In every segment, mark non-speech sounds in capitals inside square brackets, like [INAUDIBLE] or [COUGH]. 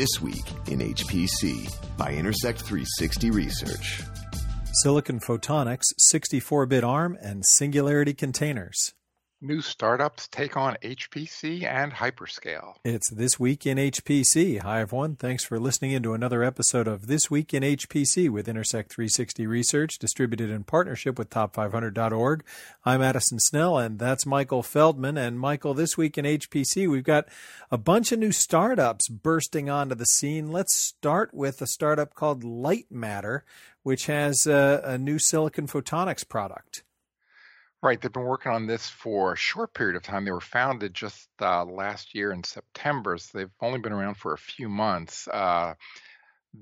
This Week in HPC by Intersect 360 Research. Silicon Photonics, 64 bit ARM, and Singularity Containers. New startups take on HPC and hyperscale. It's This Week in HPC. Hi, everyone. Thanks for listening in to another episode of This Week in HPC with Intersect 360 Research, distributed in partnership with Top500.org. I'm Addison Snell, and that's Michael Feldman. And Michael, this week in HPC, we've got a bunch of new startups bursting onto the scene. Let's start with a startup called Lightmatter, which has a, a new silicon photonics product. Right, they've been working on this for a short period of time. They were founded just uh, last year in September, so they've only been around for a few months. Uh,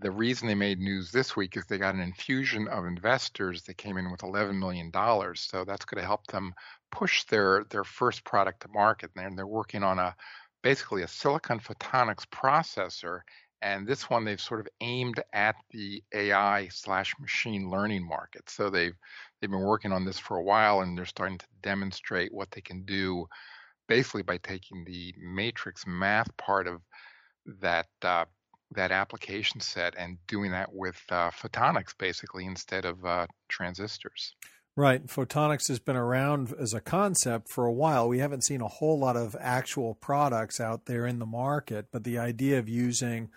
the reason they made news this week is they got an infusion of investors that came in with $11 million. So that's going to help them push their their first product to market. And they're working on a basically a silicon photonics processor and this one they've sort of aimed at the AI slash machine learning market. So they've they've been working on this for a while, and they're starting to demonstrate what they can do, basically by taking the matrix math part of that uh, that application set and doing that with uh, photonics, basically instead of uh, transistors. Right. Photonics has been around as a concept for a while. We haven't seen a whole lot of actual products out there in the market, but the idea of using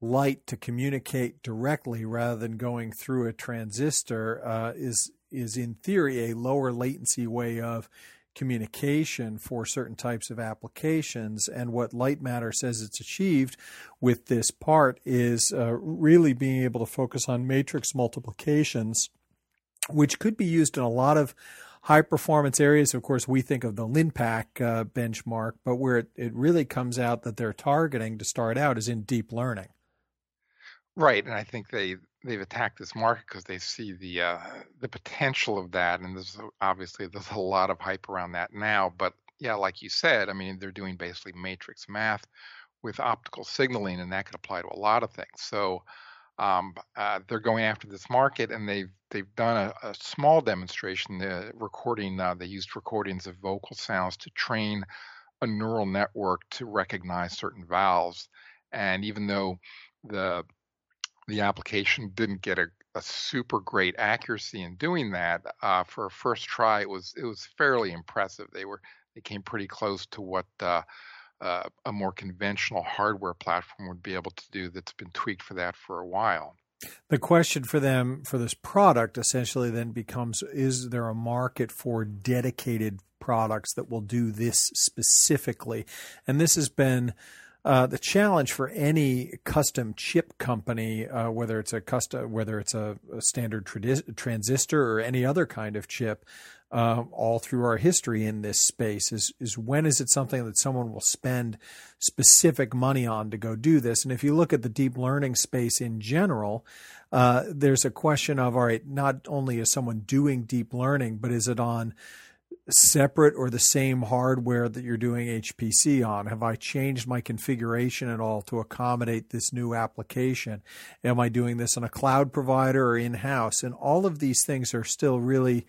light to communicate directly rather than going through a transistor uh, is is in theory a lower latency way of communication for certain types of applications. And what Lightmatter says it's achieved with this part is uh, really being able to focus on matrix multiplications which could be used in a lot of high performance areas. Of course, we think of the LINPACK uh, benchmark, but where it, it really comes out that they're targeting to start out is in deep learning. Right, and I think they they've attacked this market because they see the uh, the potential of that, and there's obviously there's a lot of hype around that now. But yeah, like you said, I mean they're doing basically matrix math with optical signaling, and that could apply to a lot of things. So um, uh, they're going after this market, and they've they've done a, a small demonstration. The recording uh, they used recordings of vocal sounds to train a neural network to recognize certain vowels. And even though the the application didn't get a, a super great accuracy in doing that, uh, for a first try, it was it was fairly impressive. They were they came pretty close to what uh, a more conventional hardware platform would be able to do that's been tweaked for that for a while. The question for them for this product essentially then becomes is there a market for dedicated products that will do this specifically? And this has been uh, the challenge for any custom chip company, uh, whether it's a custom, whether it's a, a standard transistor or any other kind of chip, uh, all through our history in this space is is when is it something that someone will spend specific money on to go do this? And if you look at the deep learning space in general, uh, there's a question of all right, not only is someone doing deep learning, but is it on separate or the same hardware that you're doing HPC on? Have I changed my configuration at all to accommodate this new application? Am I doing this on a cloud provider or in house? And all of these things are still really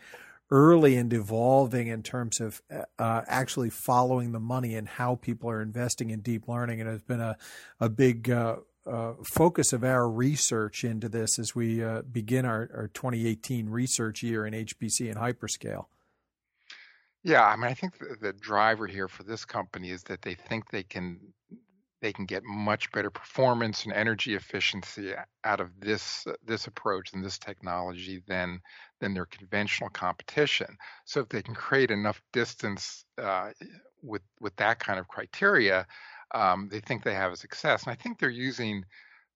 early and evolving in terms of uh, actually following the money and how people are investing in deep learning. And it's been a, a big uh, uh, focus of our research into this as we uh, begin our, our 2018 research year in HPC and hyperscale. Yeah, I mean, I think the, the driver here for this company is that they think they can they can get much better performance and energy efficiency out of this this approach and this technology than than their conventional competition. So if they can create enough distance uh, with with that kind of criteria, um, they think they have a success. And I think they're using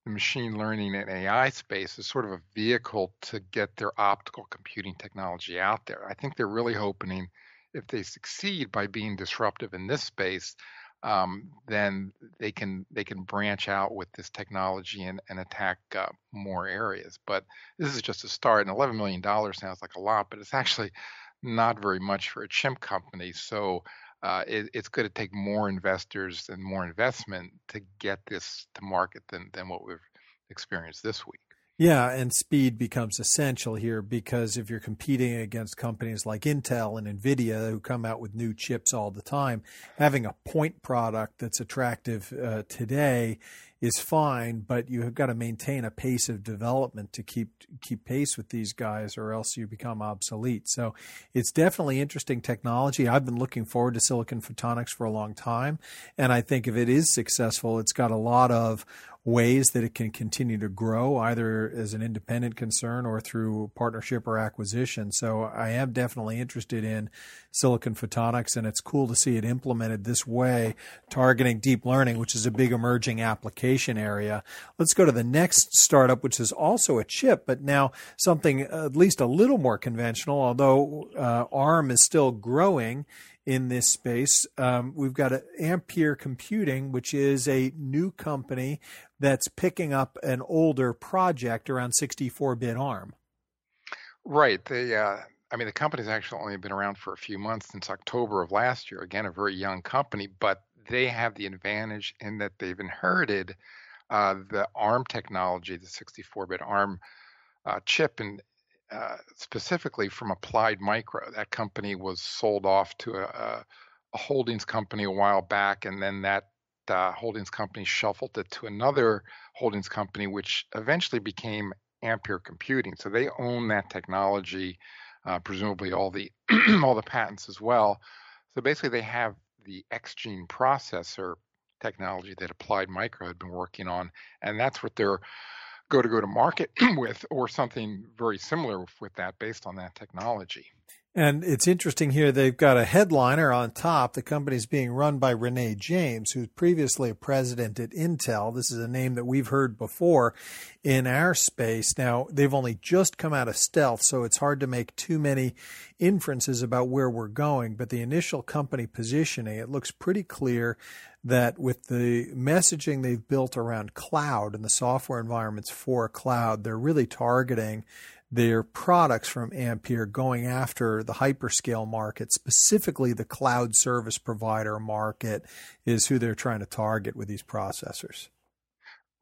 the machine learning and AI space as sort of a vehicle to get their optical computing technology out there. I think they're really hoping if they succeed by being disruptive in this space, um, then they can they can branch out with this technology and, and attack uh, more areas. But this is just a start, and eleven million dollars sounds like a lot, but it's actually not very much for a chimp company. So uh, it, it's going to take more investors and more investment to get this to market than than what we've experienced this week. Yeah, and speed becomes essential here because if you're competing against companies like Intel and Nvidia who come out with new chips all the time, having a point product that's attractive uh, today is fine, but you have got to maintain a pace of development to keep keep pace with these guys, or else you become obsolete. So it's definitely interesting technology. I've been looking forward to silicon photonics for a long time, and I think if it is successful, it's got a lot of ways that it can continue to grow, either as an independent concern or through partnership or acquisition. So I am definitely interested in silicon photonics, and it's cool to see it implemented this way, targeting deep learning, which is a big emerging application area. Let's go to the next startup, which is also a chip, but now something at least a little more conventional, although uh, ARM is still growing in this space. Um, we've got Ampere Computing, which is a new company that's picking up an older project around 64-bit ARM. Right. They, uh, I mean, the company's actually only been around for a few months since October of last year. Again, a very young company, but they have the advantage in that they've inherited uh, the ARM technology, the 64-bit ARM uh, chip, and uh, specifically from Applied Micro. That company was sold off to a, a holdings company a while back, and then that uh, holdings company shuffled it to another holdings company, which eventually became Ampere Computing. So they own that technology, uh, presumably all the [CLEARS THROAT] all the patents as well. So basically, they have the XGene processor technology that Applied Micro had been working on, and that's what they're go to go to market [CLEARS THROAT] with, or something very similar with that based on that technology. And it's interesting here, they've got a headliner on top. The company's being run by Renee James, who's previously a president at Intel. This is a name that we've heard before in our space. Now, they've only just come out of stealth, so it's hard to make too many inferences about where we're going. But the initial company positioning, it looks pretty clear that with the messaging they've built around cloud and the software environments for cloud, they're really targeting their products from Ampere going after the hyperscale market, specifically the cloud service provider market, is who they're trying to target with these processors.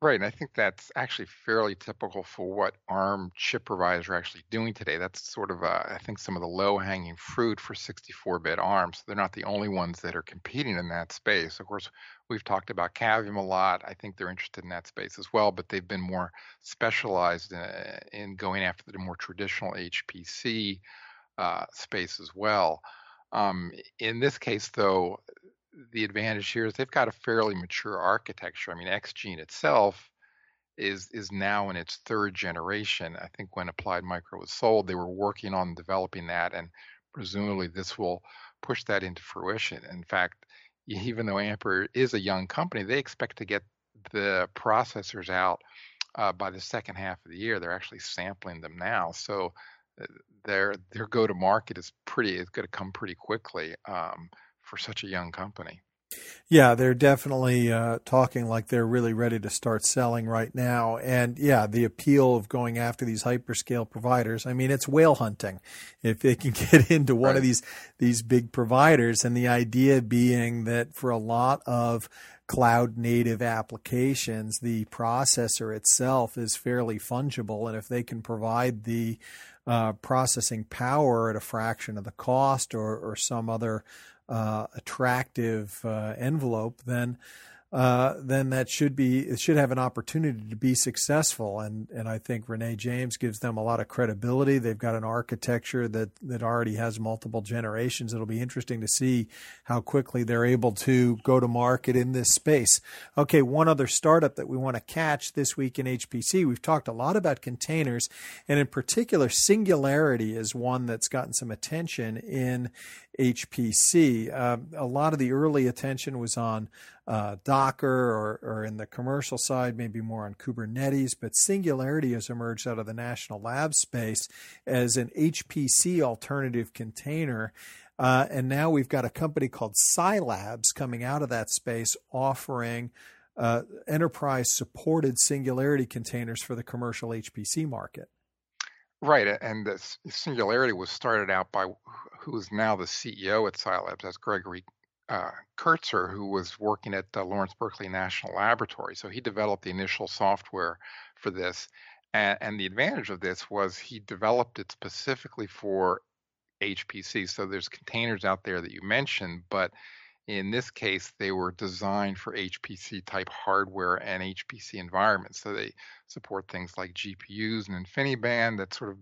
Right, and I think that's actually fairly typical for what ARM chip providers are actually doing today. That's sort of, uh, I think, some of the low-hanging fruit for 64-bit ARM. So they're not the only ones that are competing in that space. Of course, we've talked about Cavium a lot. I think they're interested in that space as well, but they've been more specialized in, uh, in going after the more traditional HPC uh, space as well. Um, in this case, though, the advantage here is they've got a fairly mature architecture. I mean, XGene itself is is now in its third generation. I think when Applied Micro was sold, they were working on developing that, and presumably this will push that into fruition. In fact, [LAUGHS] even though Ampere is a young company, they expect to get the processors out uh, by the second half of the year. They're actually sampling them now, so uh, their their go to market is pretty. It's going to come pretty quickly. Um, for such a young company. Yeah, they're definitely uh, talking like they're really ready to start selling right now. And yeah, the appeal of going after these hyperscale providers. I mean, it's whale hunting. If they can [LAUGHS] get into one right. of these these big providers, and the idea being that for a lot of cloud native applications, the processor itself is fairly fungible, and if they can provide the uh, processing power at a fraction of the cost or, or some other uh, attractive uh, envelope, then uh, then that should be it should have an opportunity to be successful. And and I think Renee James gives them a lot of credibility. They've got an architecture that that already has multiple generations. It'll be interesting to see how quickly they're able to go to market in this space. Okay, one other startup that we want to catch this week in HPC. We've talked a lot about containers, and in particular, Singularity is one that's gotten some attention in HPC. Uh, a lot of the early attention was on uh, Docker or, or in the commercial side, maybe more on Kubernetes, but Singularity has emerged out of the national lab space as an HPC alternative container. Uh, and now we've got a company called Sylabs coming out of that space offering uh, enterprise supported Singularity containers for the commercial HPC market. Right, and the Singularity was started out by who is now the CEO at Sylabs, that's Gregory uh, Kurtzer, who was working at the Lawrence Berkeley National Laboratory. So he developed the initial software for this. And, and the advantage of this was he developed it specifically for HPC. So there's containers out there that you mentioned, but in this case, they were designed for HPC type hardware and HPC environments. So they support things like GPUs and InfiniBand that's sort of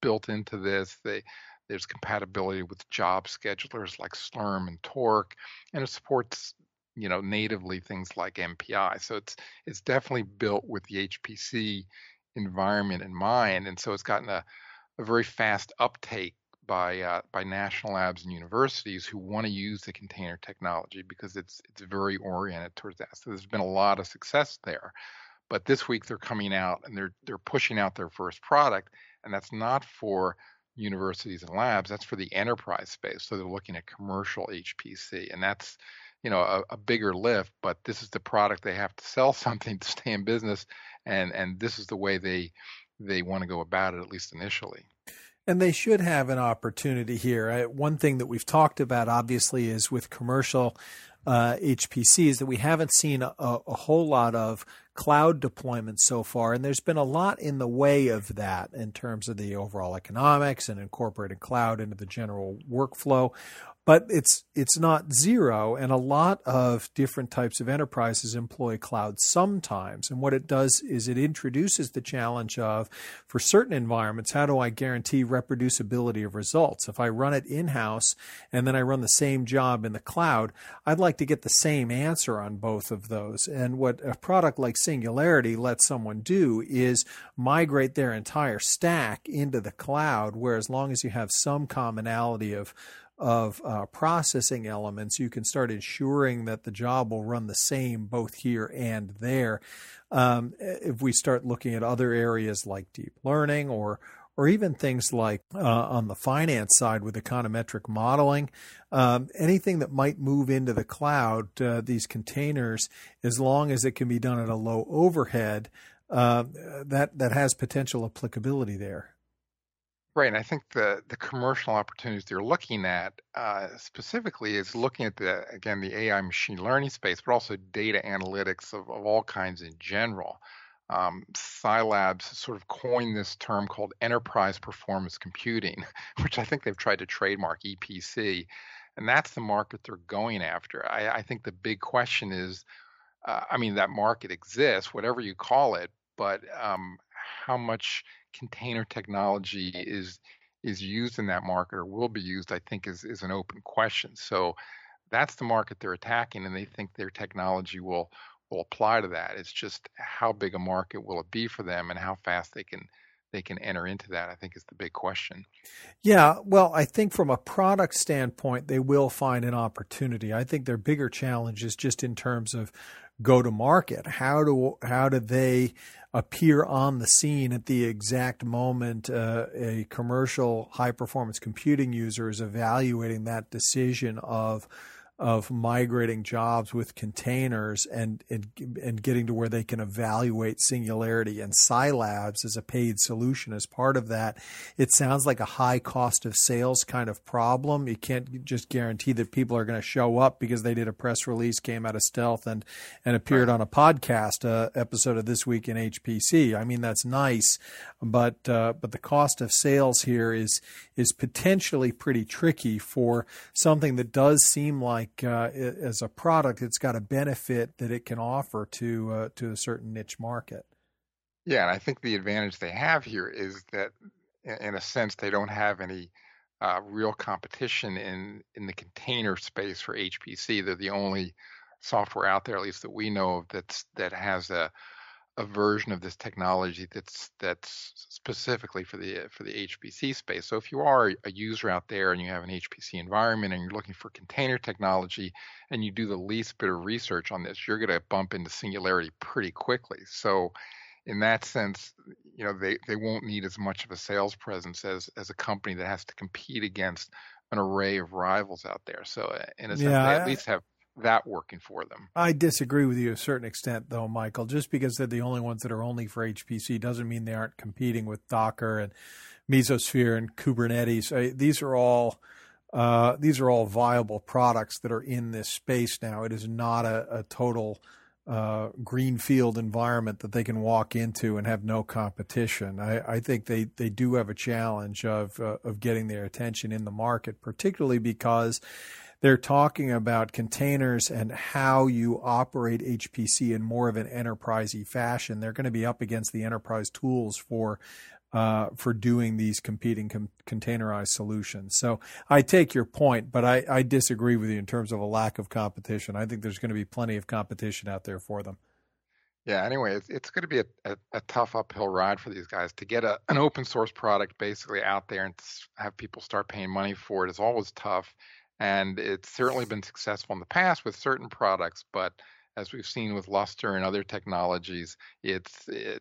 built into this. They there's compatibility with job schedulers like Slurm and Torque, and it supports you know natively things like MPI. So it's it's definitely built with the HPC environment in mind, and so it's gotten a, a very fast uptake by uh, by national labs and universities who want to use the container technology because it's it's very oriented towards that. So there's been a lot of success there. But this week they're coming out and they're they're pushing out their first product, and that's not for universities and labs. That's for the enterprise space. So they're looking at commercial HPC, and that's you know a, a, bigger lift. But this is the product they have to sell [LAUGHS] something to stay in business, and and this is the way they they want to go about it at least initially. And they should have an opportunity here. One thing that we've talked about, obviously, is with commercial uh, HPCs that we haven't seen a, a, whole lot of cloud deployments so far. And there's been a lot in the way of that in terms of the overall economics and incorporating cloud into the general workflow but it's it's not zero and a lot of different types of enterprises employ cloud sometimes. And what it does is it introduces the challenge of for certain environments how do i guarantee reproducibility of results? If i run it in-house and then i run the same job in the cloud i'd like to get the same answer on both of those. And what a product like singularity lets someone do is migrate their entire stack into the cloud where as long as you have some commonality of of uh, processing elements, you can start ensuring that the job will run the same both here and there. Um, if we start looking at other areas like deep learning or or even things like uh, on the finance side with econometric modeling, um, anything that might move into the cloud, uh, these containers, as long as it can be done at a low overhead, uh, that that has potential applicability there. Right, and I think the the commercial opportunities they're looking at uh, specifically is looking at the again the AI machine learning space, but also data analytics of, of all kinds in general. Um, Sylabs sort of coined this term called enterprise performance computing, [LAUGHS] which I think they've tried to trademark EPC, and that's the market they're going after. I, I think the big question is, uh, I mean, that market exists, whatever you call it, but um, how much container technology is is used in that market or will be used, I think is is an open question. So that's the market they're attacking, and they think their technology will will apply to that. It's just how big a market will it be for them, and how fast they can they can enter into that. I think is the big question. Yeah, well, I think from a product standpoint, they will find an opportunity. I think their bigger challenge is just in terms of go to market. How do how do they appear on the scene at the exact moment uh, a commercial high performance computing user is evaluating that decision of of migrating jobs with containers and, and and getting to where they can evaluate singularity and Sylabs as a paid solution as part of that. It sounds like a high cost of sales kind of problem. You can't just guarantee that people are going to show up because they did a press release, came out of stealth, and and appeared on a podcast uh, episode of this week in HPC. I mean that's nice, but uh, but the cost of sales here is is potentially pretty tricky for something that does seem like like uh, as a product, it's got a benefit that it can offer to uh, to a certain niche market. Yeah, and I think the advantage they have here is that, in a sense, they don't have any uh, real competition in in the container space for HPC. They're the only software out there, at least that we know of, that's that has a a version of this technology that's that's specifically for the for the HPC space. So if you are a user out there and you have an HPC environment and you're looking for container technology and you do the least bit of research on this, you're going to bump into Singularity pretty quickly. So in that sense, you know they they won't need as much of a sales presence as as a company that has to compete against an array of rivals out there. So uh, in a sense, yeah, they at least have that working for them. I disagree with you to a certain extent, though, Michael. Just because they're the only ones that are only for HPC doesn't mean they aren't competing with Docker and Mesosphere and Kubernetes. these are all uh, these are all viable products that are in this space now. It is not a, a total uh, greenfield environment that they can walk into and have no competition. I, I think they, they do have a challenge of uh, of getting their attention in the market, particularly because they're talking about containers and how you operate HPC in more of an enterprisey fashion. They're going to be up against the enterprise tools for uh, for doing these competing com- containerized solutions. So I take your point, but I, I disagree with you in terms of a lack of competition. I think there's going to be plenty of competition out there for them. Yeah. Anyway, it's, it's going to be a, a, a, tough uphill ride for these guys to get a, an open source product basically out there and have people start paying money for it. is always tough. And it's certainly been successful in the past with certain products, but as we've seen with Lustre and other technologies, it's it's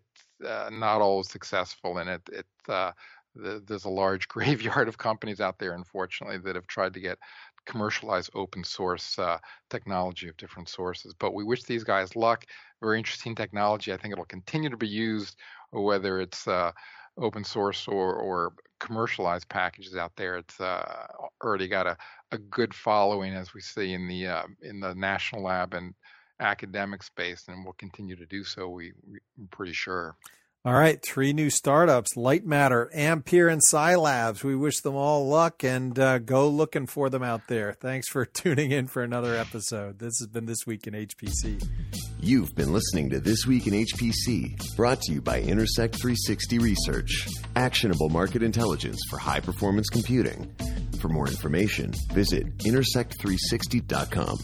uh, not always successful, and it it uh, the, there's a large [LAUGHS] graveyard of companies out there, unfortunately, that have tried to get commercialize open source uh, technology of different sources. But we wish these guys luck. Very interesting technology. I think it'll continue to be used, whether it's uh, open source or, or commercialized packages out there. It's uh, already got a, a good following, as we see in the uh, in the national lab and academic space, and will continue to do so. We, we I'm pretty sure. All right, three new startups: Lightmatter, Ampere, and Sylabs. We wish them all luck and uh, go looking for them out there. Thanks for [LAUGHS] tuning in for another episode. This has been this week in HPC. You've been listening to This Week in HPC, brought to you by Intersect 360 Research, actionable market intelligence for high performance computing. For more information, visit intersect360.com.